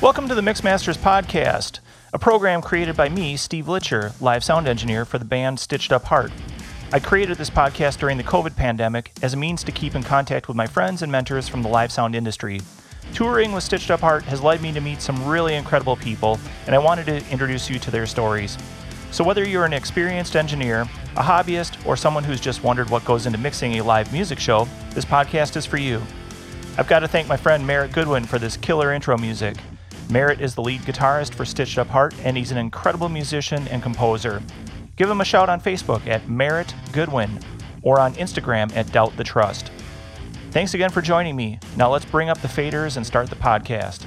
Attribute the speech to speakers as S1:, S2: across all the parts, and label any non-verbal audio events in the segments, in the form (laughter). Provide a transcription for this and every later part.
S1: Welcome to the Mixmasters Podcast, a program created by me, Steve Litcher, live sound engineer for the band Stitched Up Heart. I created this podcast during the COVID pandemic as a means to keep in contact with my friends and mentors from the live sound industry. Touring with Stitched Up Heart has led me to meet some really incredible people, and I wanted to introduce you to their stories. So, whether you're an experienced engineer, a hobbyist, or someone who's just wondered what goes into mixing a live music show, this podcast is for you. I've got to thank my friend Merritt Goodwin for this killer intro music. Merritt is the lead guitarist for Stitched Up Heart, and he's an incredible musician and composer. Give him a shout on Facebook at Merritt Goodwin or on Instagram at Doubt the Trust. Thanks again for joining me. Now let's bring up the faders and start the podcast.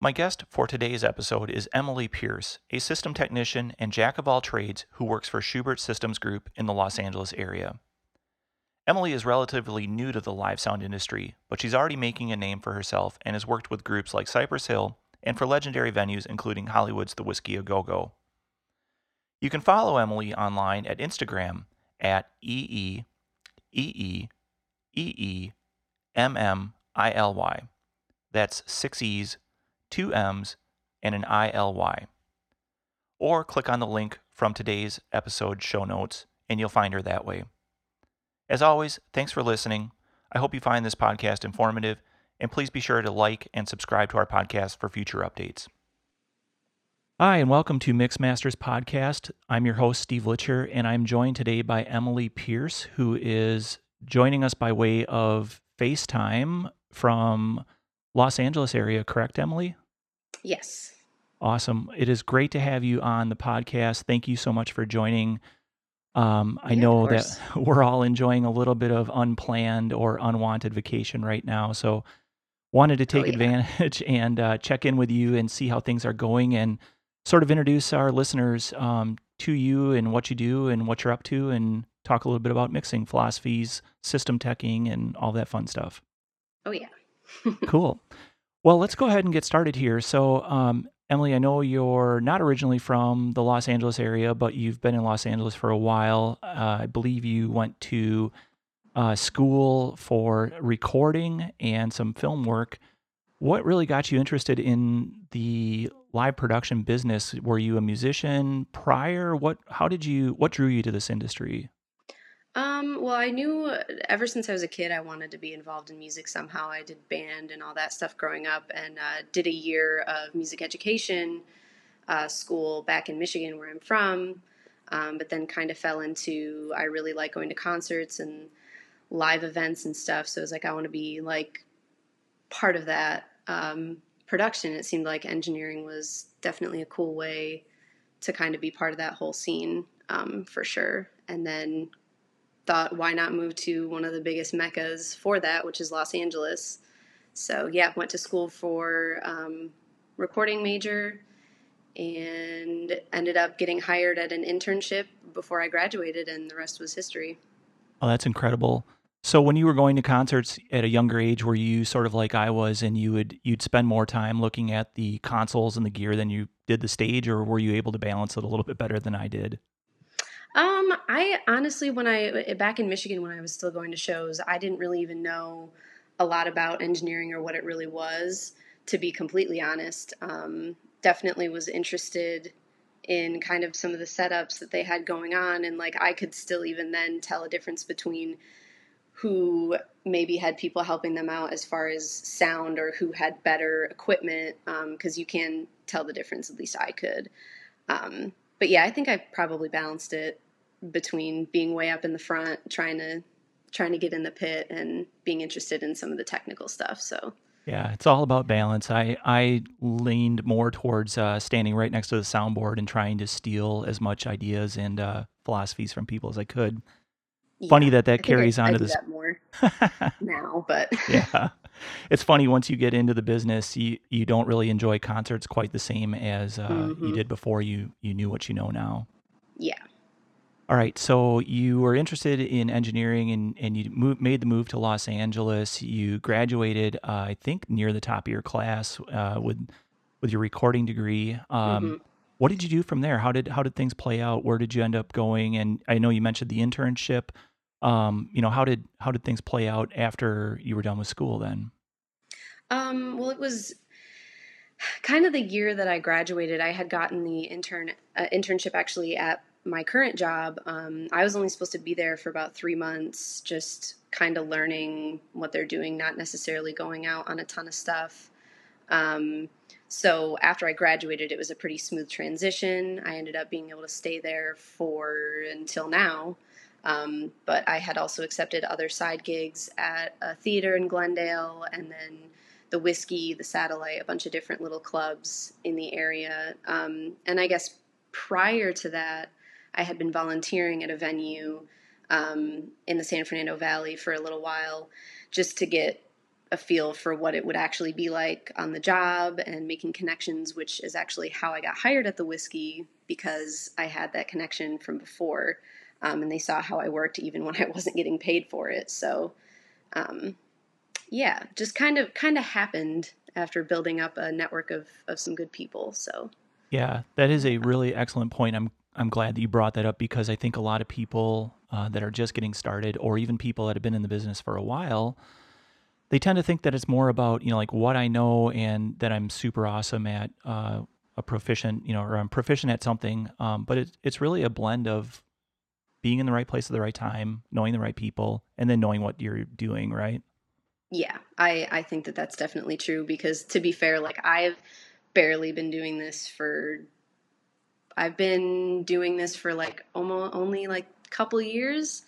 S1: My guest for today's episode is Emily Pierce, a system technician and jack of all trades who works for Schubert Systems Group in the Los Angeles area. Emily is relatively new to the live sound industry, but she's already making a name for herself and has worked with groups like Cypress Hill and for legendary venues including Hollywood's The Whisky A Go Go. You can follow Emily online at Instagram at EE. That's six E's, two M's, and an ILY. Or click on the link from today's episode show notes and you'll find her that way. As always, thanks for listening. I hope you find this podcast informative, and please be sure to like and subscribe to our podcast for future updates. Hi, and welcome to Mixmasters Podcast. I'm your host, Steve Litcher, and I'm joined today by Emily Pierce, who is joining us by way of FaceTime from Los Angeles area, correct, Emily?
S2: Yes.
S1: Awesome. It is great to have you on the podcast. Thank you so much for joining. Um, I
S2: Yeah,
S1: know that (laughs) we're all enjoying a little bit of unplanned or unwanted vacation right now. So, wanted to
S2: Oh,
S1: take
S2: yeah.
S1: advantage (laughs) and uh, check in with you and see how things are going and sort of introduce our listeners um, to you and what you do and what you're up to and talk a little bit about mixing philosophies, system teching, and all that fun stuff.
S2: Oh, yeah. (laughs)
S1: Cool. Well, let's go ahead and get started here. So, um, Emily, I know you're not originally from the Los Angeles area, but you've been in Los Angeles for a while. Uh, I believe you went to uh, school for recording and some film work. What really got you interested in the live production business? Were you a musician prior? What? How did you? What drew you to this industry?
S2: Um, well, I knew ever since I was a kid, I wanted to be involved in music somehow. I did band and all that stuff growing up, and uh, did a year of music education uh, school back in Michigan, where I'm from. Um, but then kind of fell into I really like going to concerts and live events and stuff. So it was like I want to be like part of that um, production. It seemed like engineering was definitely a cool way to kind of be part of that whole scene um, for sure. And then thought, why not move to one of the biggest meccas for that, which is Los Angeles. So yeah, went to school for um, recording major and ended up getting hired at an internship before I graduated, and the rest was history.
S1: Oh, that's incredible. So when you were going to concerts at a younger age, were you sort of like I was and you would you'd spend more time looking at the consoles and the gear than you did the stage or were you able to balance it a little bit better than I did?
S2: Um, I honestly, when I back in Michigan when I was still going to shows, I didn't really even know a lot about engineering or what it really was. To be completely honest, um, definitely was interested in kind of some of the setups that they had going on, and like I could still even then tell a difference between who maybe had people helping them out as far as sound or who had better equipment because you can tell the difference at least i could um, but yeah i think i probably balanced it between being way up in the front trying to trying to get in the pit and being interested in some of the technical stuff so
S1: Yeah, it's all about balance. I I leaned more towards uh, standing right next to the soundboard and trying to steal as much ideas and uh, philosophies from people as I could. Funny
S2: yeah
S1: that
S2: i
S1: that carries
S2: i,
S1: on
S2: I
S1: to this.
S2: that more (laughs) now but (laughs)
S1: yeah, it's funny once you get into the business, you you don't really enjoy concerts quite the same as uh, you
S2: hmm
S1: did before you you knew what you know now.
S2: yeah
S1: All right, so you were interested in engineering and, and you moved, made the move to Los Angeles. You graduated, uh, I think, near the top of your class uh, with with your recording degree. Um,
S2: hmm
S1: what did you do from there? How did how did things play out? Where did you end up going? And I know you mentioned the internship. um, you know, how did how did things play out after you were done with school then?
S2: Um, well, it was kind of the year that I graduated. I had gotten the intern uh, internship actually at my current job. Um, I was only supposed to be there for about three months, just kind of learning what they're doing, not necessarily going out on a ton of stuff. Um, so after I graduated, it was a pretty smooth transition. I ended up being able to stay there for until now. Um, but I had also accepted other side gigs at a theater in Glendale and then the Whisky, the Satellite, a bunch of different little clubs in the area. Um, and I guess prior to that, I had been volunteering at a venue um, in the San Fernando Valley for a little while just to get a feel for what it would actually be like on the job and making connections, which is actually how I got hired at the Whisky because I had that connection from before um, and they saw how I worked even when (laughs) I wasn't getting paid for it. So, um, yeah, just kind of kind of happened after building up a network of of some good people. So,
S1: yeah, that is a really excellent point. I'm I'm glad that you brought that up because I think a lot of people uh, that are just getting started, or even people that have been in the business for a while, they tend to think that it's more about you know like what I know and that I'm super awesome at. Uh, a proficient, you know, or I'm proficient at something, um, but it, it's really a blend of being in the right place at the right time, knowing the right people, and then knowing what you're doing, right?
S2: Yeah, I I think that that's definitely true because to be fair, like I've barely been doing this for I've been doing this for like almost only like a couple years.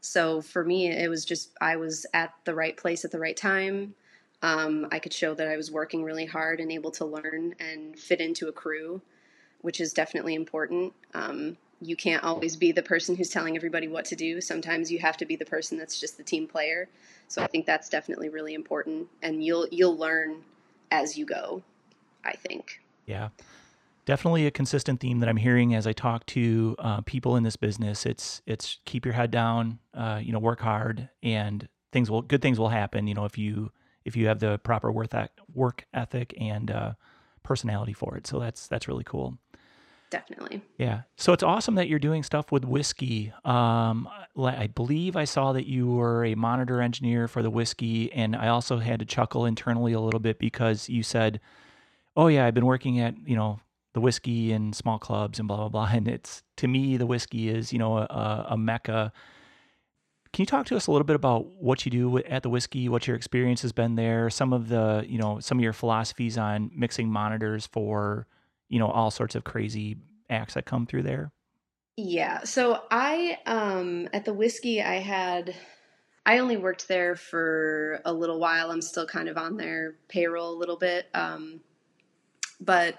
S2: So for me, it was just I was at the right place at the right time. Um, I could show that I was working really hard and able to learn and fit into a crew, which is definitely important. Um, you can't always be the person who's telling everybody what to do. Sometimes you have to be the person that's just the team player. So I think that's definitely really important and you'll you'll learn as you go, I think.
S1: Yeah. Definitely a consistent theme that I'm hearing as I talk to uh, people in this business. It's it's keep your head down, uh, you know, work hard, and things will good things will happen. You know, if you if you have the proper work work ethic and uh, personality for it. So that's that's really cool
S2: definitely.
S1: Yeah. So it's awesome that you're doing stuff with whiskey. Um, I believe I saw that you were a monitor engineer for the whiskey, and I also had to chuckle internally a little bit because you said, "Oh yeah, I've been working at you know the whiskey and small clubs and blah blah blah." (laughs) And it's to me, the whiskey is you know a, a mecca. Can you talk to us a little bit about what you do at the whiskey, what your experience has been there, some of the you know some of your philosophies on mixing monitors for you know all sorts of crazy acts that come through there
S2: yeah so i um at the whiskey i had i only worked there for a little while i'm still kind of on their payroll a little bit um but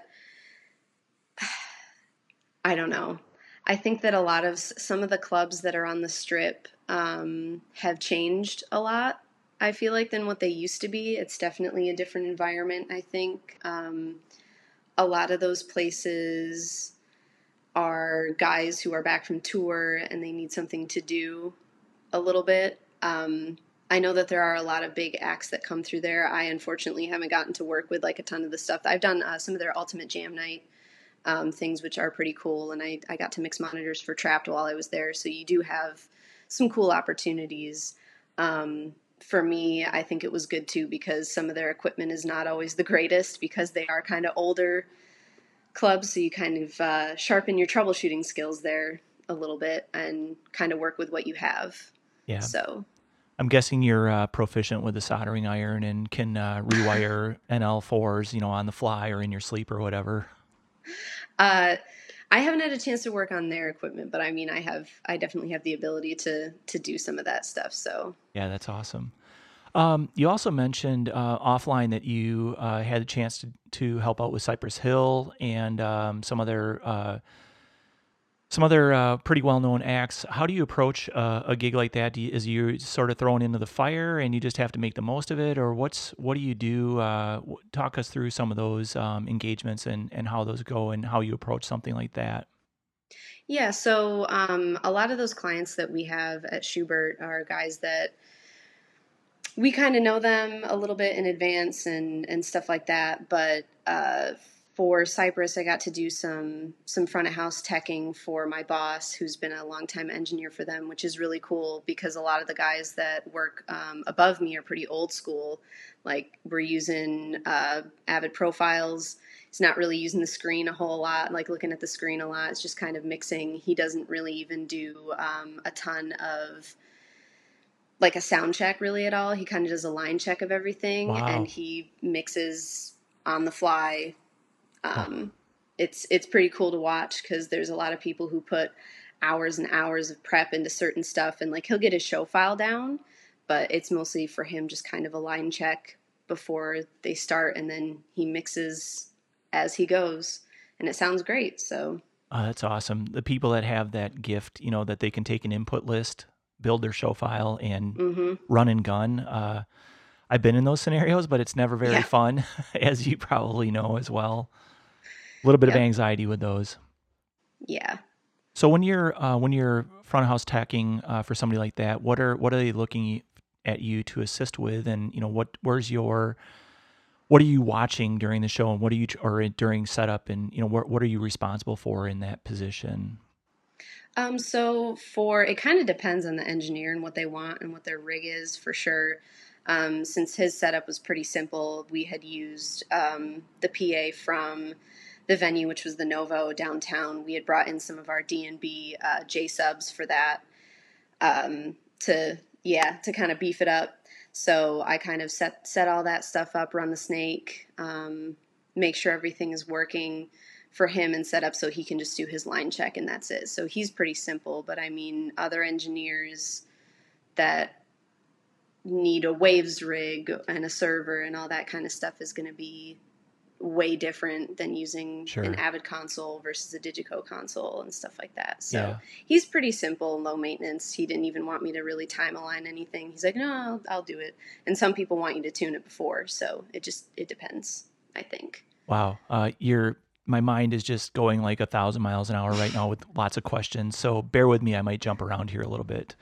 S2: i don't know i think that a lot of some of the clubs that are on the strip um, have changed a lot i feel like than what they used to be it's definitely a different environment i think um, a lot of those places are guys who are back from tour and they need something to do a little bit. Um, I know that there are a lot of big acts that come through there. I unfortunately haven't gotten to work with like a ton of the stuff. I've done uh, some of their Ultimate Jam Night um, things, which are pretty cool, and I, I got to mix monitors for Trapt while I was there. So you do have some cool opportunities. Um, for me, I think it was good too because some of their equipment is not always the greatest because they are kind of older clubs. So you kind of uh, sharpen your troubleshooting skills there a little bit and kind of work with what you have.
S1: Yeah.
S2: So
S1: I'm guessing you're uh, proficient with the soldering iron and can uh, rewire NL4s, you know, on the fly or in your sleep or whatever.
S2: Uh, I haven't had a chance to work on their equipment, but I mean, I have, I definitely have the ability to to do some of that stuff. So
S1: yeah, that's awesome. Um, you also mentioned uh, offline that you uh, had a chance to, to help out with Cypress Hill and um, some other uh, some other uh, pretty well known acts. How do you approach uh, a gig like that? You, is you sort of thrown into the fire and you just have to make the most of it, or what's what do you do? Uh, talk us through some of those um, engagements and and how those go and how you approach something like that.
S2: Yeah, so um, a lot of those clients that we have at Schubert are guys that we kind of know them a little bit in advance and and stuff like that. But uh, for Cypress, I got to do some some front of house teching for my boss, who's been a longtime engineer for them, which is really cool because a lot of the guys that work um, above me are pretty old school. Like we're using uh, Avid profiles. He's not really using the screen a whole lot, like looking at the screen a lot. It's just kind of mixing. He doesn't really even do um, a ton of like a sound check really at all. He kind of does a line check of everything,
S1: Wow.
S2: and he mixes on the fly um, it's it's pretty cool to watch because there's a lot of people who put hours and hours of prep into certain stuff and like he'll get his show file down but it's mostly for him just kind of a line check before they start and then he mixes as he goes and it sounds great so
S1: Oh, that's awesome. The people that have that gift, you know, that they can take an input list, build their show file, and
S2: hmm
S1: run and gun. Uh, I've been in those scenarios, but it's never very
S2: Yeah.
S1: fun, (laughs) as you probably know as well. A little bit of anxiety with those.
S2: yeah
S1: So when you're uh, when you're front of house teching uh, for somebody like that, what are what are they looking at you to assist with, and you know what where's your what are you watching during the show, and what are you or during setup, and you know what what are you responsible for in that position?
S2: Um, so for it kind of depends on the engineer and what they want and what their rig is for sure. Um, since his setup was pretty simple, we had used um, the PA from the venue, which was the Novo downtown. We had brought in some of our D and B uh, J subs for that um, to yeah to kind of beef it up. So I kind of set set all that stuff up, run the snake, um, make sure everything is working for him and set up so he can just do his line check and that's it. So he's pretty simple, but I mean other engineers that need a waves rig and a server and all that kind of stuff is going to be way different than using
S1: Sure.
S2: an Avid console versus a Digico console and stuff like that. So
S1: Yeah.
S2: he's pretty simple and low maintenance. He didn't even want me to really time align anything. He's like, "No, I'll, I'll do it." And some people want you to tune it before, so it just it depends, I think.
S1: Wow, uh, you're my mind is just going like a thousand miles an hour right now with lots of questions. So bear with me; I might jump around here a little bit.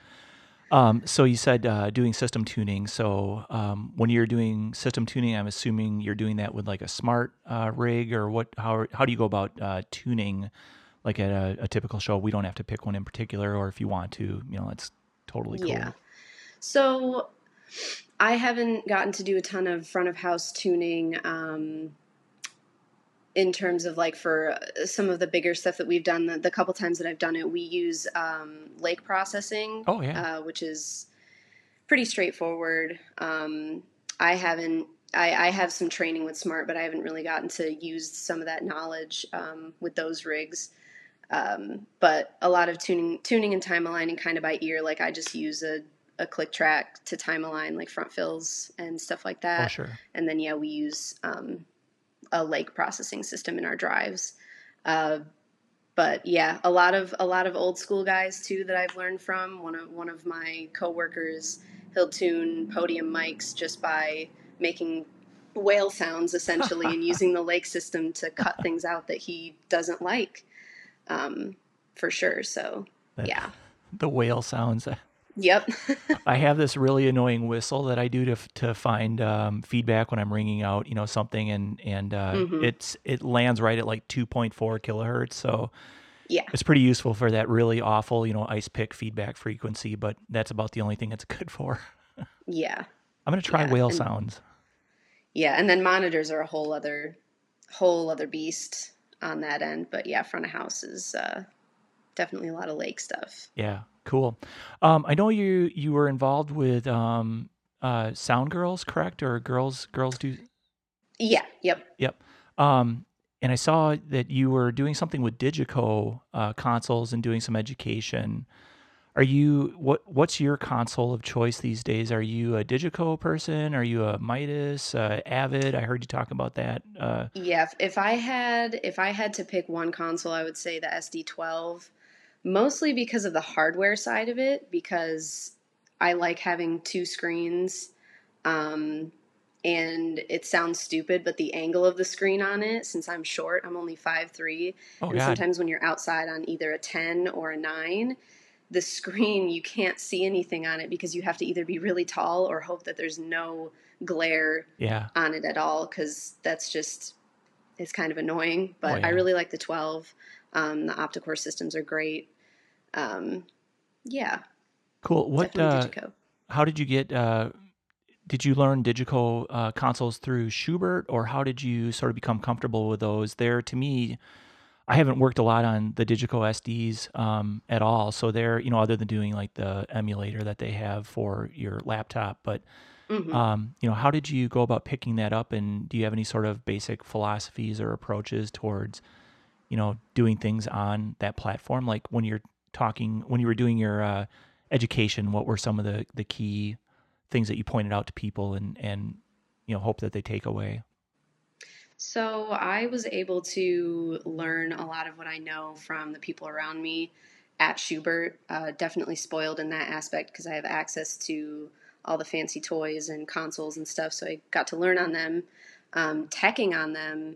S1: Um, so you said uh, doing system tuning. So um, when you're doing system tuning, I'm assuming you're doing that with like a Smaart uh, rig, or what? How how do you go about uh, tuning? Like at a, a typical show, we don't have to pick one in particular, or if you want to, you know, it's totally cool.
S2: Yeah. So I haven't gotten to do a ton of front of house tuning um, in terms of like for uh, some of the bigger stuff that we've done. The, the couple times that I've done it, we use um, lake processing,
S1: Oh yeah,
S2: uh, which is pretty straightforward. Um, I haven't. I, I have some training with Smaart, but I haven't really gotten to use some of that knowledge um, with those rigs. Um, but a lot of tuning, tuning and time aligning kind of by ear. Like I just use a, a click track to time align like front fills and stuff like
S1: oh
S2: that.
S1: sure.
S2: And then yeah, we use um, a lake processing system in our drives. Uh, but yeah, a lot of a lot of old school guys too that I've learned from. One of one of my coworkers, he'll tune podium mics just by making whale sounds essentially and (laughs) using the lake system to cut things out that he doesn't like. Um, for sure. So
S1: That-
S2: yeah. (laughs)
S1: The whale sounds.
S2: Yep. (laughs)
S1: I have this really annoying whistle that I do to to find um, feedback when I'm ringing out, you know, something, and and uh,
S2: Mhm.
S1: it's it lands right at like 2.4 kilohertz, so
S2: yeah.
S1: it's pretty useful for that really awful, you know, ice pick feedback frequency. But that's about the only thing it's (laughs) good for.
S2: Yeah.
S1: I'm gonna try
S2: Yeah,
S1: whale
S2: and-
S1: sounds.
S2: Yeah, and then monitors are a whole other whole other beast on that end. But yeah, front of house is uh, definitely a lot of lake stuff.
S1: Yeah, cool. Um, I know you you were involved with um, uh, Sound Girls, correct? Or girls girls do
S2: Yeah, yep.
S1: Yep. Um, and I saw that you were doing something with Digico uh, consoles and doing some education. Are you what? What's your console of choice these days? Are you a Digico person? Are you a Midas, uh, Avid? I heard you talk about that. Uh,
S2: Yeah, if, if I had if I had to pick one console, I would say the SD12, mostly because of the hardware side of it because I like having two screens. Um and it sounds stupid, but the angle of the screen on it, since I'm short, I'm only 5'3,
S1: oh
S2: and
S1: God,
S2: sometimes when you're outside on either a 10 or a 9 the screen you can't see anything on it because you have to either be really tall or hope that there's no glare
S1: yeah,
S2: on it at all because that's just is kind of annoying, but oh, yeah. I really like the 12. Um, the Optocore systems are great. Um, yeah.
S1: Cool. What? Uh, how did you get? Uh, did you learn Digico uh, consoles through Schubert, or how did you sort of become comfortable with those? There, to me, I haven't worked a lot on the Digico SDs um, at all. So they're, you know, other than doing like the emulator that they have for your laptop, but mm-hmm. um, you know, how did you go about picking that up? And do you have any sort of basic philosophies or approaches towards, you know, doing things on that platform? Like when you're talking, when you were doing your uh, education, what were some of the the key things that you pointed out to people and and you know hope that they take away?
S2: So I was able to learn a lot of what I know from the people around me at Schubert. Uh, definitely spoiled in that aspect because I have access to all the fancy toys and consoles and stuff. So I got to learn on them. Um, teching on them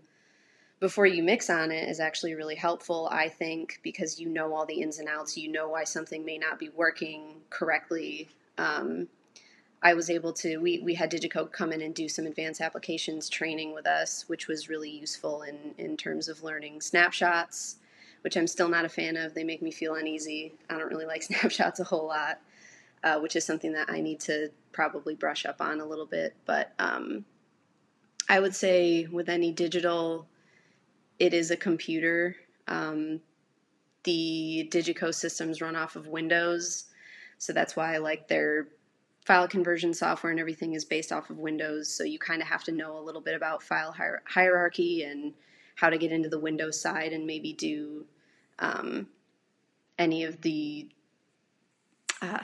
S2: before you mix on it is actually really helpful, I think, because you know all the ins and outs. You know why something may not be working correctly. Um, I was able to, we, we had Digico come in and do some advanced applications training with us, which was really useful in, in terms of learning snapshots, which I'm still not a fan of. They make me feel uneasy. I don't really (laughs) like snapshots a whole lot, uh, which is something that I need to probably brush up on a little bit. But um, I would say with any digital, it is a computer. Um, the Digico systems run off of Windows, so that's why like their file conversion software and everything is based off of Windows, so you kind of have to know a little bit about file hier- hierarchy and how to get into the Windows side and maybe do um, any of the uh,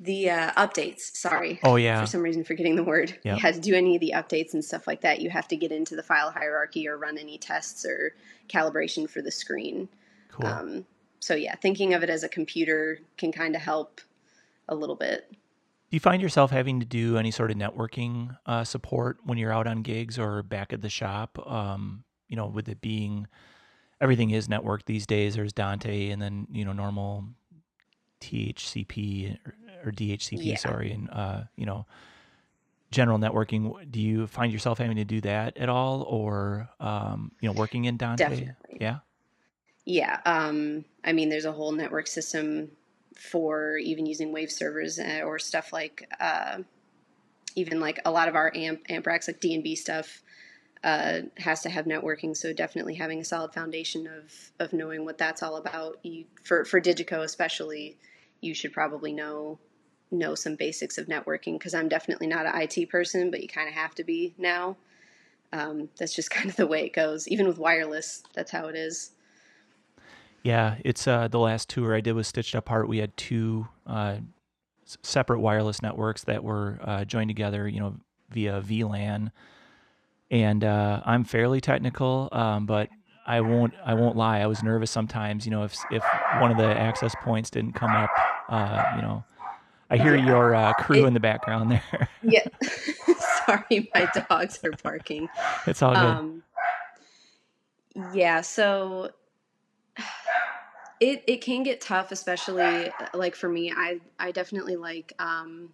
S2: the uh, updates. Sorry.
S1: Oh yeah.
S2: For some reason, forgetting the word.
S1: Yep.
S2: You have to do any of the updates and stuff like that. You have to get into the file hierarchy or run any tests or calibration for the screen.
S1: Cool. Um,
S2: so yeah, thinking of it as a computer can kind of help a little bit. Do
S1: you find yourself having to do any sort of networking uh, support when you're out on gigs or back at the shop? Um, you know, with it being everything is networked these days. There's Dante, and then you know normal THCP or, DHCP, yeah. sorry, and uh, you know general networking. Do you find yourself having to do that at all, or um, you know, working in Dante?
S2: Definitely.
S1: Yeah.
S2: Yeah. Um, I mean, there's a whole network system for even using wave servers uh, or stuff like uh, even like a lot of our amp amp racks like D&B stuff uh, has to have networking. So definitely having a solid foundation of of knowing what that's all about. You, for for Digico especially, you should probably know know some basics of networking because I'm definitely not an IT person, but you kind of have to be now. Um, that's just (laughs) kind of the way it goes. Even with wireless, that's how it is.
S1: Yeah, it's uh, the last tour I did was Stitched Up Heart. We had two uh, separate wireless networks that were uh, joined together, you know, via VLAN. And uh, I'm fairly technical, um, but I won't I won't lie. I was nervous sometimes. You know, if if one of the access points didn't come up, uh, you know, I hear your uh, crew it, in the background there. (laughs)
S2: yeah, (laughs) sorry, my dogs are barking.
S1: It's all good. Um,
S2: yeah, so it it can get tough, especially like for me. I I definitely like um,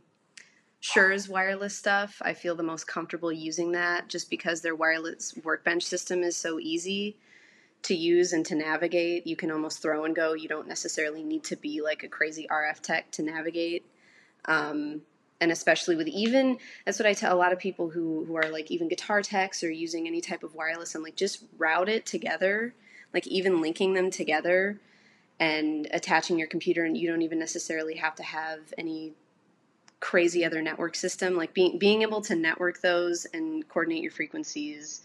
S2: Shure's wireless stuff. I feel the most comfortable using that just because their wireless workbench system is so easy to use and to navigate. You can almost throw and go. You don't necessarily need to be like a crazy RF tech to navigate. Um, and especially with even that's what I tell a lot of people who who are like even guitar techs or using any type of wireless. I'm like just route it together, like even linking them together and attaching your computer and you don't even necessarily have to have any crazy other network system like being being able to network those and coordinate your frequencies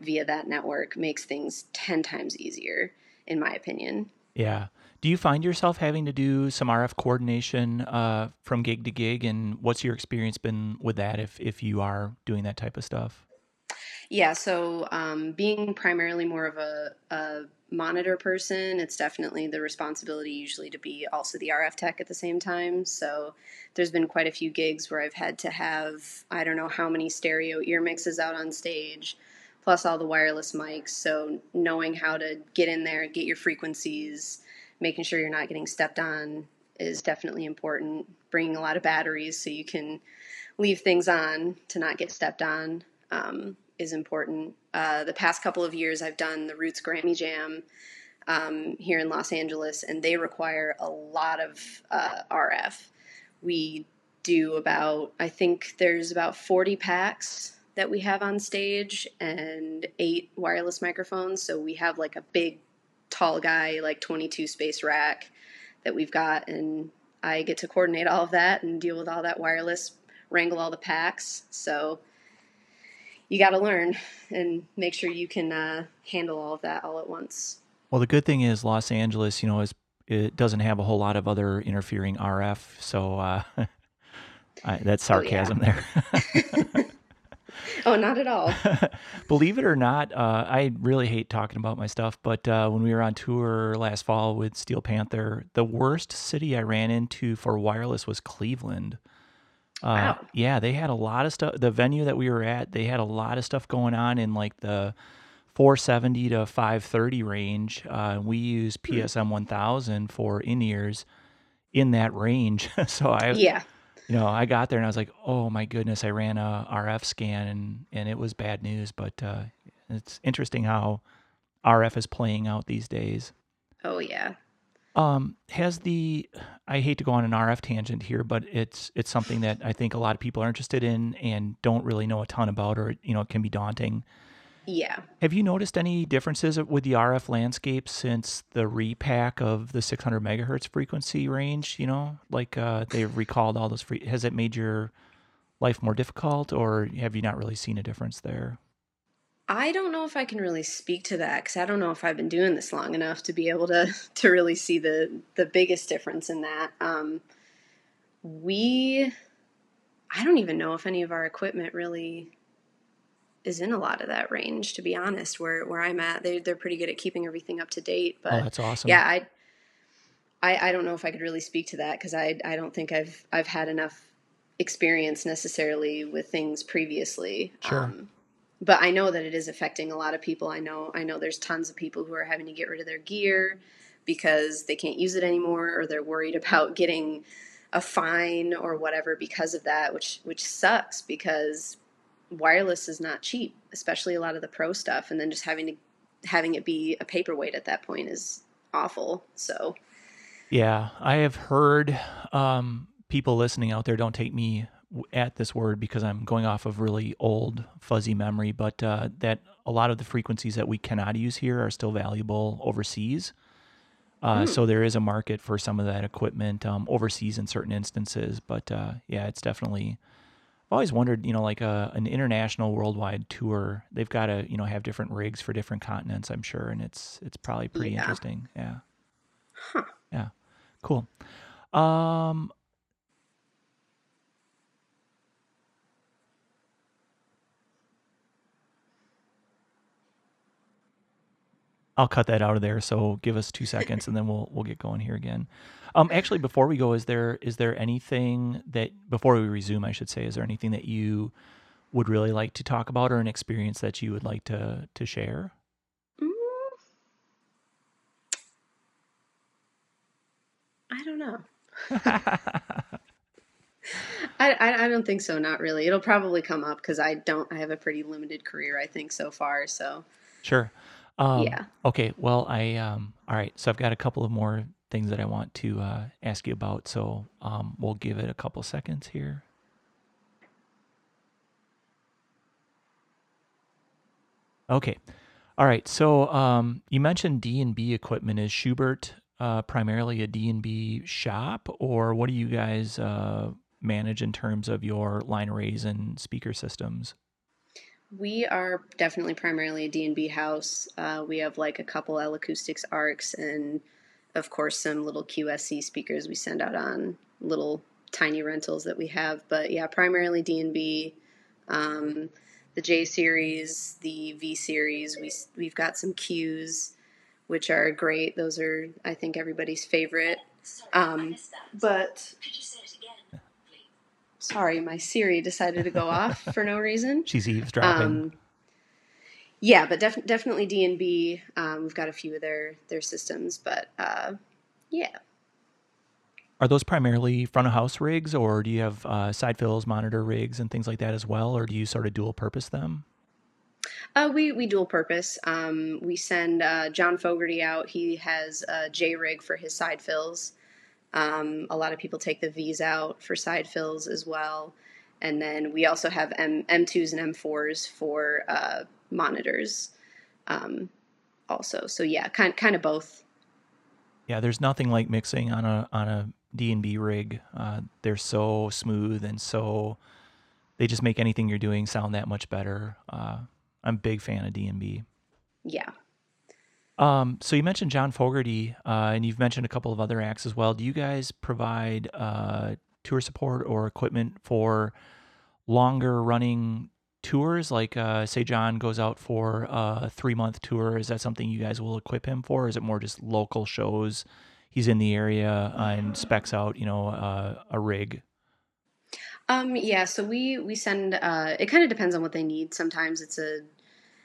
S2: via that network makes things 10 times easier in my opinion
S1: yeah do you find yourself having to do some rf coordination uh, from gig to gig and what's your experience been with that if if you are doing that type of stuff
S2: yeah so um, being primarily more of a, a monitor person, it's definitely the responsibility usually to be also the RF tech at the same time. So there's been quite a few gigs where I've had to have I don't know how many stereo ear mixes out on stage, plus all the wireless mics. So knowing how to get in there, get your frequencies, making sure you're not getting stepped on is definitely important. Bringing a lot of batteries so you can leave things on to not get stepped on. Um, is important. Uh, the past couple of years, I've done the Roots Grammy Jam um, here in Los Angeles, and they require a lot of uh, RF. We do about, I think there's about 40 packs that we have on stage and eight wireless microphones. So we have like a big, tall guy, like 22 space rack that we've got, and I get to coordinate all of that and deal with all that wireless, wrangle all the packs. So you got to learn and make sure you can uh, handle all of that all at once.
S1: Well, the good thing is Los Angeles, you know, is it doesn't have a whole lot of other interfering RF, so uh, (laughs) I, that's sarcasm oh, yeah. (laughs)
S2: oh, not at all. (laughs)
S1: Believe it or not, uh, I really hate talking about my stuff, but uh, when we were on tour last fall with Steel Panther, the worst city I ran into for wireless was Cleveland. Uh, wow. Yeah, they had a lot of stuff. The venue that we were at, they had a lot of stuff going on in like the 470 to 530 range. Uh, we use hmm. PSM 1000 for in ears in that range. (laughs) so I,
S2: yeah,
S1: you know, I got there and I was like, oh my goodness, I ran a RF scan and and it was bad news. But uh, it's interesting how RF is playing out these days.
S2: Oh yeah.
S1: Um, has the I hate to go on an RF tangent here, but it's it's something that I think a lot of people are interested in and don't really know a ton about, or you know, it can be daunting.
S2: Yeah.
S1: Have you noticed any differences with the RF landscape since the repack of the 600 megahertz frequency range? You know, like uh, they've recalled all those free. Has it made your life more difficult, or have you not really seen a difference there?
S2: I don't know if I can really speak to that because I don't know if I've been doing this long enough to be able to (laughs) to really see the the biggest difference in that. Um, we, I don't even know if any of our equipment really is in a lot of that range. To be honest, where where I'm at, they they're pretty good at keeping everything up to date. But
S1: oh, that's awesome.
S2: Yeah, I, I I don't know if I could really speak to that because I I don't think I've I've had enough experience necessarily with things previously.
S1: Sure. Um,
S2: but I know that it is affecting a lot of people. I know I know there's tons of people who are having to get rid of their gear because they can't use it anymore or they're worried about getting a fine or whatever because of that, which which sucks because wireless is not cheap, especially a lot of the pro stuff and then just having to having it be a paperweight at that point is awful. So
S1: yeah, I have heard um, people listening out there don't take me at this word because I'm going off of really old fuzzy memory, but uh, that a lot of the frequencies that we cannot use here are still valuable overseas. Uh, mm. So there is a market for some of that equipment um, overseas in certain instances, but uh, yeah, it's definitely. I've always wondered, you know, like a, uh, an international worldwide tour, they've got to, you know, have different rigs for different continents, I'm sure, and it's it's probably pretty yeah. interesting. Yeah.
S2: Huh.
S1: Yeah. Cool. Um, I'll cut that out of there. So give us two seconds, and then we'll we'll get going here again. Um, actually, before we go, is there is there anything that before we resume, I should say, is there anything that you would really like to talk about, or an experience that you would like to to share?
S2: Mm. I don't know. (laughs) (laughs) I, I, I don't think so. Not really. It'll probably come up because I don't. I have a pretty limited career. I think so far. So
S1: sure.
S2: Um, yeah.
S1: Okay. Well, I um. All right. So I've got a couple of more things that I want to uh, ask you about. So um, we'll give it a couple seconds here. Okay. All right. So um, you mentioned D and B equipment. Is Schubert uh, primarily a D and B shop, or what do you guys uh, manage in terms of your line arrays and speaker systems?
S2: We are definitely primarily a D&B house. Uh, we have like a couple L Acoustics ARCs and of course some little QSC speakers we send out on little tiny rentals that we have. But yeah, primarily D&B. Um, the J series, the V series, we we've got some Qs, which are great. Those are I think everybody's favorite. Um, but Sorry, my Siri decided to go off for no reason.
S1: She's eavesdropping. Um,
S2: yeah, but def- definitely D and B. Um, we've got a few of their their systems, but uh, yeah.
S1: Are those primarily front of house rigs, or do you have uh, side fills, monitor rigs, and things like that as well, or do you sort of dual purpose them?
S2: Uh, we we dual purpose. Um, we send uh, John Fogerty out. He has a J rig for his side fills. Um, a lot of people take the V's out for side fills as well, and then we also have M M2s and M4s for uh, monitors. Um, also, so yeah, kind kind of both.
S1: Yeah, there's nothing like mixing on a on a D and B rig. Uh, they're so smooth and so they just make anything you're doing sound that much better. Uh, I'm a big fan of D and B.
S2: Yeah.
S1: Um, so you mentioned John Fogerty, uh, and you've mentioned a couple of other acts as well. Do you guys provide uh, tour support or equipment for longer running tours? Like, uh, say, John goes out for a three month tour. Is that something you guys will equip him for? Or is it more just local shows? He's in the area and specs out, you know, uh, a rig.
S2: Um, yeah, so we we send. Uh, it kind of depends on what they need. Sometimes it's a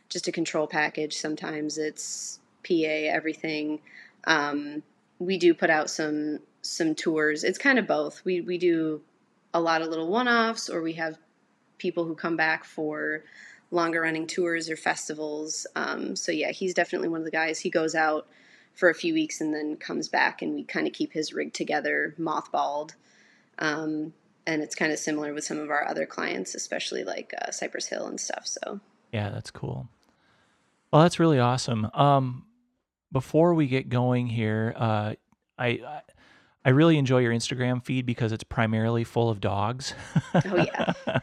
S2: just a control package. Sometimes it's PA everything. Um, we do put out some some tours. It's kind of both. We we do a lot of little one offs, or we have people who come back for longer running tours or festivals. Um, so yeah, he's definitely one of the guys. He goes out for a few weeks and then comes back, and we kind of keep his rig together, mothballed. Um, and it's kind of similar with some of our other clients, especially like uh, Cypress Hill and stuff. So
S1: yeah, that's cool. Well, that's really awesome. Um, before we get going here, uh, I I really enjoy your Instagram feed because it's primarily full of dogs.
S2: oh yeah, (laughs)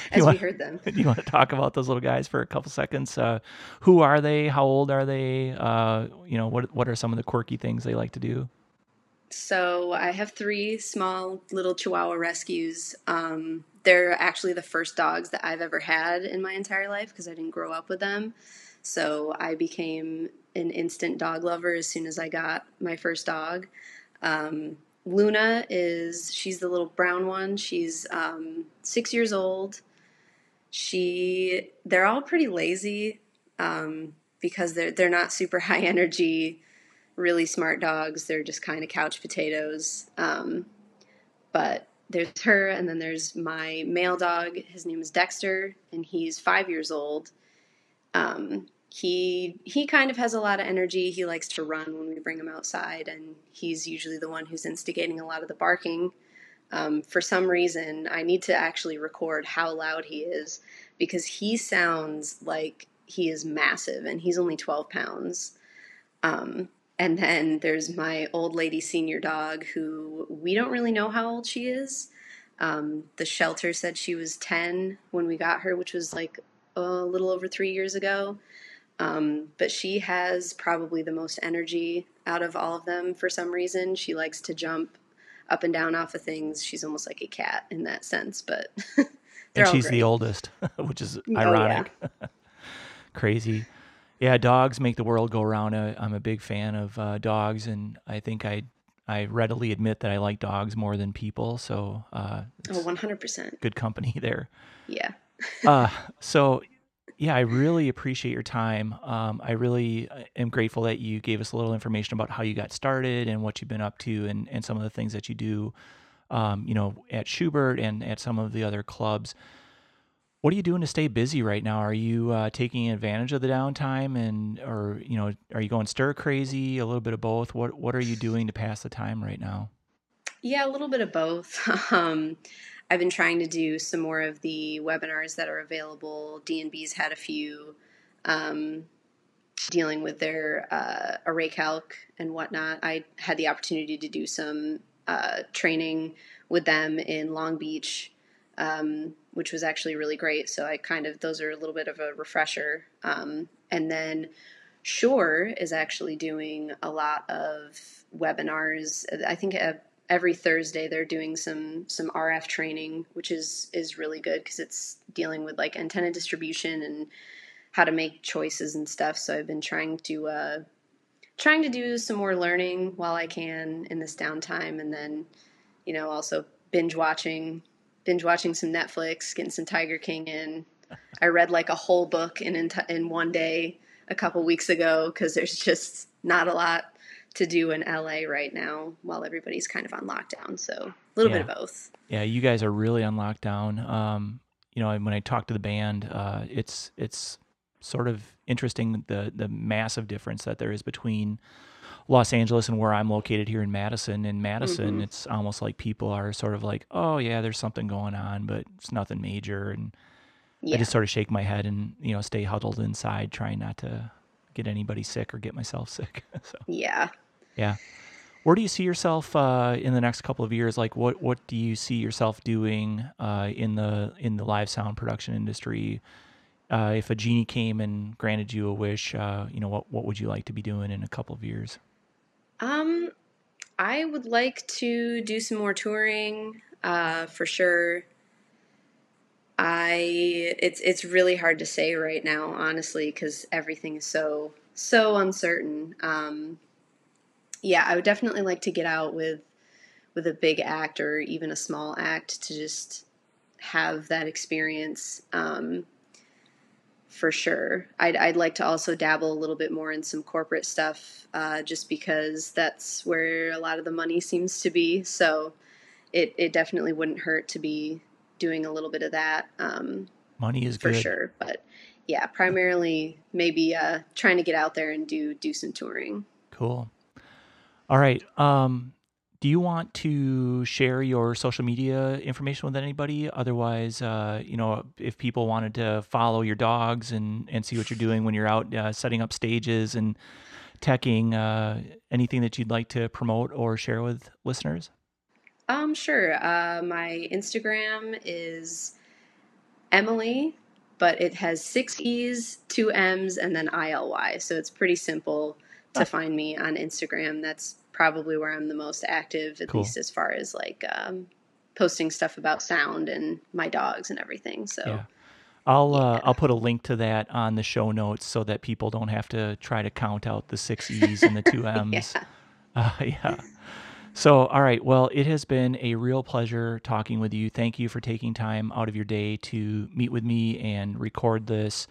S2: (laughs) as
S1: want,
S2: we heard them.
S1: Do (laughs) you want to talk about those little guys for a couple seconds? Uh, who are they? How old are they? Uh, you know, what what are some of the quirky things they like to do?
S2: So I have three small little Chihuahua rescues. Um, they're actually the first dogs that I've ever had in my entire life because I didn't grow up with them. So I became an instant dog lover as soon as I got my first dog. Um, Luna is she's the little brown one. She's um, six years old. She they're all pretty lazy um, because they're they're not super (laughs) high energy, really smart dogs. They're just kind of couch potatoes. Um, but there's her, and then there's my male dog. His name is Dexter, and he's five years old. Um, he he kind of has a lot of energy. He likes to run when we bring him outside, and he's usually the one who's instigating a lot of the barking. Um, for some reason, I need to actually record how loud he is because he sounds like he is massive, and he's only 12 pounds. Um, and then there's my old lady senior dog, who we don't really know how old she is. Um, the shelter said she was 10 when we got her, which was like a little over three years ago. Um, but she has probably the most energy out of all of them for some reason. She likes to jump up and down off of things. She's almost like a cat in that sense, but (laughs)
S1: and she's the oldest, (laughs) which is ironic. Oh, yeah. (laughs) Crazy. Yeah, dogs make the world go round. I'm a big fan of uh, dogs, and I think I I readily admit that I like dogs more than people. So, uh,
S2: oh, 100%.
S1: Good company there.
S2: Yeah.
S1: uh, so yeah, I really appreciate your time. Um, I really uh, am grateful that you gave us a little information about how you got started and what you've been up to and, and some of the things that you do, um, you know, at Schubert and at some of the other clubs. What are you doing to stay busy right now? Are you uh, taking advantage of the downtime and, or, you know, are you going stir crazy, a little bit of both? What, what are you doing to pass the time right now?
S2: Yeah, a little bit of both. (laughs) um, I've been trying to do some more of the webinars that are available. DNB's had a few um, dealing with their uh, array calc and whatnot. I had the opportunity to do some uh, training with them in Long Beach, um, which was actually really great. So I kind of those are a little bit of a refresher. Um, and then Shure is actually doing a lot of webinars. I think a every Thursday they're doing some some RF training, which is is really good because it's dealing with like antenna distribution and how to make choices and stuff. So I've been trying to uh, trying to do some more learning while I can in this downtime, and then you know also binge watching binge watching some Netflix, getting some Tiger King in. I read like a whole book in in, in one day a couple weeks ago because there's just not a lot to do in LA right now while everybody's kind of on lockdown. So a little yeah. bit of both.
S1: Yeah, you guys are really on lockdown. Um, you know, when I talk to the band, uh, it's it's sort of interesting the the massive difference that there is between Los Angeles and where I'm located here in Madison. In Madison, mm-hmm. it's almost like people are sort of like, oh yeah, there's something going on, but it's nothing major, and yeah. I just sort of shake my head and you know stay huddled inside, trying not to get anybody sick or get myself sick. (laughs) so
S2: yeah,
S1: yeah. Where do you see yourself uh, in the next couple of years? Like, what what do you see yourself doing uh, in the in the live sound production industry? Uh, if a genie came and granted you a wish, uh, you know what what would you like to be doing in a couple of years?
S2: Um, I would like to do some more touring, uh, for sure. I it's it's really hard to say right now, honestly, because everything is so so uncertain. Um, yeah, I would definitely like to get out with with a big act or even a small act to just have that experience. Um, for sure. I'd, I'd like to also dabble a little bit more in some corporate stuff, uh, just because that's where a lot of the money seems to be. So it, it definitely wouldn't hurt to be doing a little bit of that. Um,
S1: money is
S2: for
S1: good.
S2: sure, but yeah, primarily maybe uh, trying to get out there and do do some touring.
S1: Cool. All right. Um, do you want to share your social media information with anybody? Otherwise, uh, you know, if people wanted to follow your dogs and, and see what you're doing when you're out uh, setting up stages and teching, uh, anything that you'd like to promote or share with listeners?
S2: Um, sure. Uh, my Instagram is Emily, but it has six E's, two M's, and then ILY. So it's pretty simple to find me on Instagram. That's probably where I'm the most active, at cool. least as far as like um, posting stuff about sound and my dogs and everything. So.
S1: Yeah. I'll uh, I'll put a link to that on the show notes so that people don't have to try to count out the six E's and the two (laughs) M's. (laughs) yeah. Uh, yeah. So, all right. Well, it has been a real pleasure talking with you. Thank you for taking time out of your day to meet with me and record this.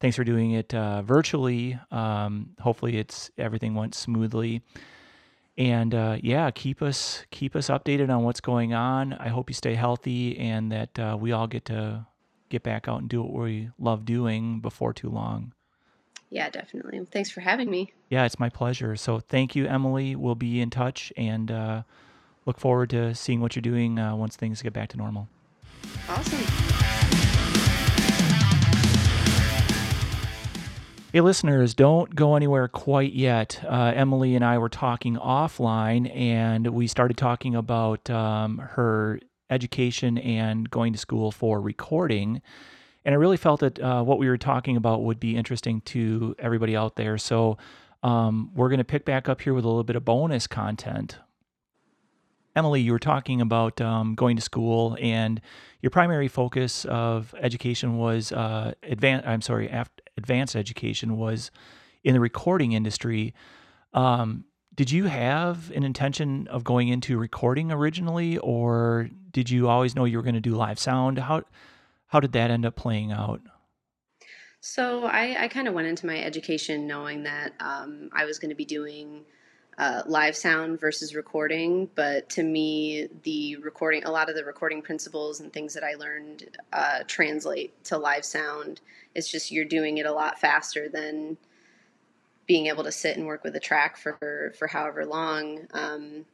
S1: Thanks for doing it uh, virtually. Um, hopefully, it's everything went smoothly and uh, yeah, keep us keep us updated on what's going on. I hope you stay healthy and that uh, we all get to get back out and do what we love doing before too long.
S2: Yeah, definitely. Thanks for having me.
S1: Yeah, it's my pleasure. So thank you, Emily. We'll be in touch and uh, look forward to seeing what you're doing uh, once things get back to normal.
S2: Awesome.
S1: Hey, listeners, don't go anywhere quite yet. Uh, Emily and I were talking offline, and we started talking about um, her education and going to school for recording. And I really felt that uh, what we were talking about would be interesting to everybody out there. So um, we're going to pick back up here with a little bit of bonus content. Emily, you were talking about um, going to school, and your primary focus of education was uh, advanced. I'm sorry, after advanced education was in the recording industry. Um, did you have an intention of going into recording originally, or did you always know you were going to do live sound? How how did that end up playing out?
S2: So I, I kind of went into my education knowing that um, I was going to be doing uh, live sound versus recording. But to me, the recording, a lot of the recording principles and things that I learned uh, translate to live sound. It's just you're doing it a lot faster than being able to sit and work with a track for for however long. Um,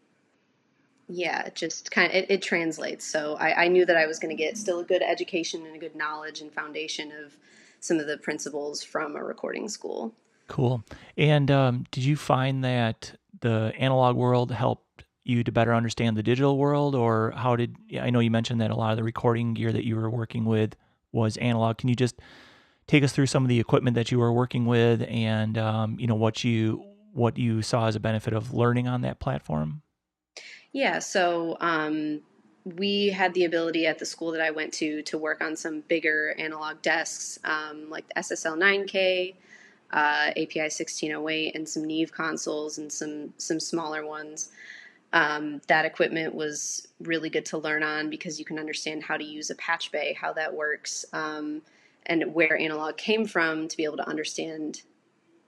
S2: yeah, it just kind of it, it translates. So I, I knew that I was going to get still a good education and a good knowledge and foundation of some of the principles from a recording school.
S1: Cool. And um, did you find that the analog world helped you to better understand the digital world, or how did I know you mentioned that a lot of the recording gear that you were working with was analog? Can you just take us through some of the equipment that you were working with, and um, you know what you what you saw as a benefit of learning on that platform?
S2: Yeah, so um, we had the ability at the school that I went to to work on some bigger analog desks, um, like the SSL 9K, uh, API 1608 and some Neve consoles and some some smaller ones. Um, that equipment was really good to learn on because you can understand how to use a patch bay, how that works, um, and where analog came from to be able to understand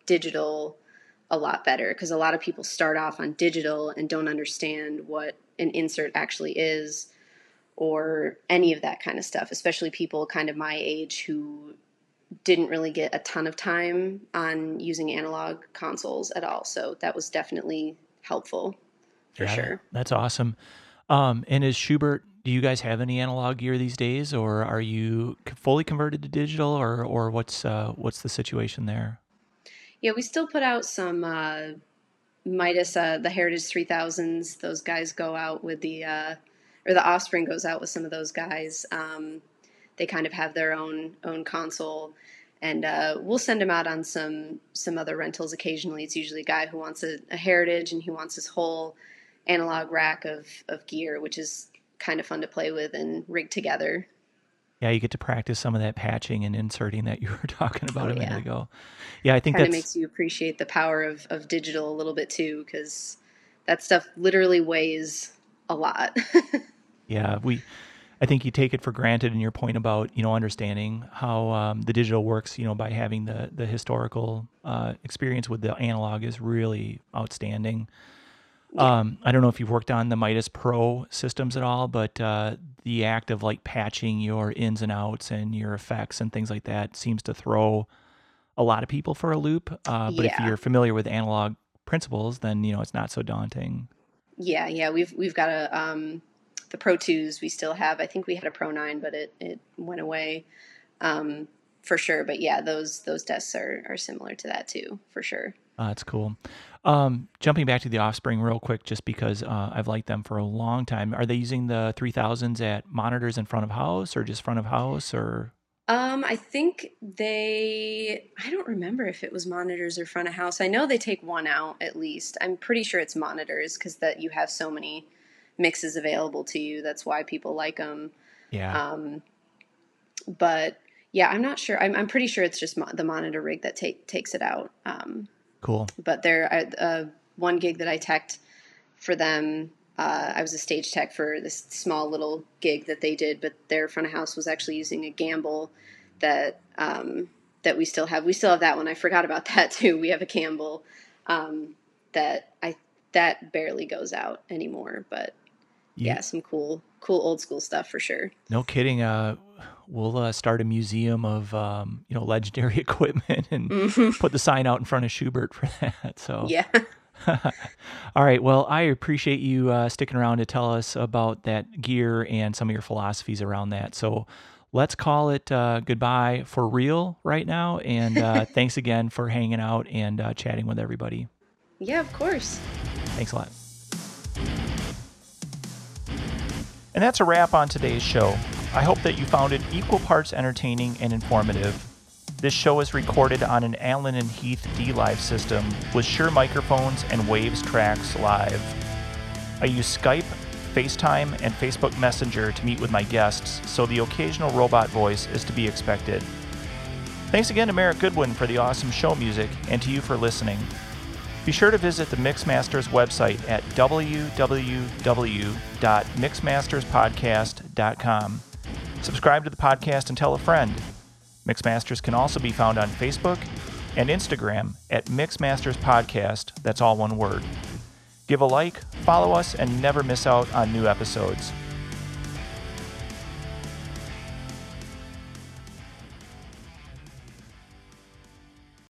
S2: digital a lot better. Because a lot of people start off on digital and don't understand what an insert actually is or any of that kind of stuff, especially people kind of my age who didn't really get a ton of time on using analog consoles at all. So that was definitely helpful for
S1: Yeah,
S2: sure.
S1: that's awesome. Um, and is Schubert? Do you guys have any analog gear these days, or are you fully converted to digital, or or what's uh, what's the situation there?
S2: Yeah, we still put out some uh, Midas, uh, the Heritage 3000s. Those guys go out with the, uh, or the Offspring goes out with some of those guys. Um, they kind of have their own own console, and uh, we'll send them out on some some other rentals occasionally. It's usually a guy who wants a, a Heritage and he wants his whole analog rack of of gear, which is kind of fun to play with and rig together.
S1: Yeah, you get to practice some of that patching and inserting that you (laughs) were talking about
S2: Oh
S1: a minute
S2: yeah.
S1: ago. Yeah, I think that's
S2: makes you appreciate the power of, of digital a little bit too because that stuff literally weighs a lot (laughs)
S1: yeah we. I think you take it for granted in your point about you know understanding how um, the digital works. You know by having the the historical uh, experience with the analog is really outstanding.
S2: Yeah
S1: Um, I don't know if you've worked on the Midas Pro systems at all, but uh, the act of like patching your ins and outs and your effects and things like that seems to throw a lot of people for a loop. Uh, but if you're familiar with analog principles, then you know it's not so daunting.
S2: yeah yeah we've we've got a um the pro 2s we still have i think we had a pro 9 but it it went away um for sure but yeah those those desks are are similar to that too for sure
S1: Uh, that's cool. Um, jumping back to the Offspring real quick, just because uh, I've liked them for a long time. Are they using the 3000s at monitors in front of house or just front of house or?
S2: um i think they i don't remember if it was monitors or front of house i know they take one out at least i'm pretty sure it's monitors because that you have so many mixes available to you that's why people like them
S1: Yeah.
S2: um but yeah i'm not sure i'm, I'm pretty sure it's just mo- the monitor rig that take, takes it out um
S1: Cool.
S2: but there I- uh, one gig that i teched for them uh, i was a stage tech for this small little gig that they did but their front of house was actually using a Gamble that um, that we still have we still have that one i forgot about (laughs) that too we have a Gamble um, that i that barely goes out anymore but
S1: You,
S2: yeah some cool cool old school stuff for sure
S1: No kidding. Uh, we'll uh, start a museum of um, you know legendary (laughs) equipment and
S2: hmm
S1: put the sign out in front of Schubert for that. So,
S2: yeah (laughs)
S1: all right. Well, I appreciate you uh, sticking around to tell us about that gear and some of your philosophies around that. So, let's call it uh, goodbye for real right now. And uh, (laughs) thanks again for hanging out and uh, chatting with everybody.
S2: yeah of course
S1: Thanks a lot. And that's a wrap on today's show. I hope that you found it equal parts entertaining and informative. This show is recorded on an Allen and Heath dLive system with Shure microphones and Waves tracks live. I use Skype, FaceTime, and Facebook Messenger to meet with my guests, so the occasional robot voice is to be expected. Thanks again to Merrick Goodwin for the awesome show music and to you for listening. Be sure to visit the Mixmasters website at www.mixmasterspodcast.com. Subscribe to the podcast and tell a friend. Mixmasters can also be found on Facebook and Instagram at Mixmasters Podcast. That's all one word. Give a like, follow us, and never miss out on new episodes.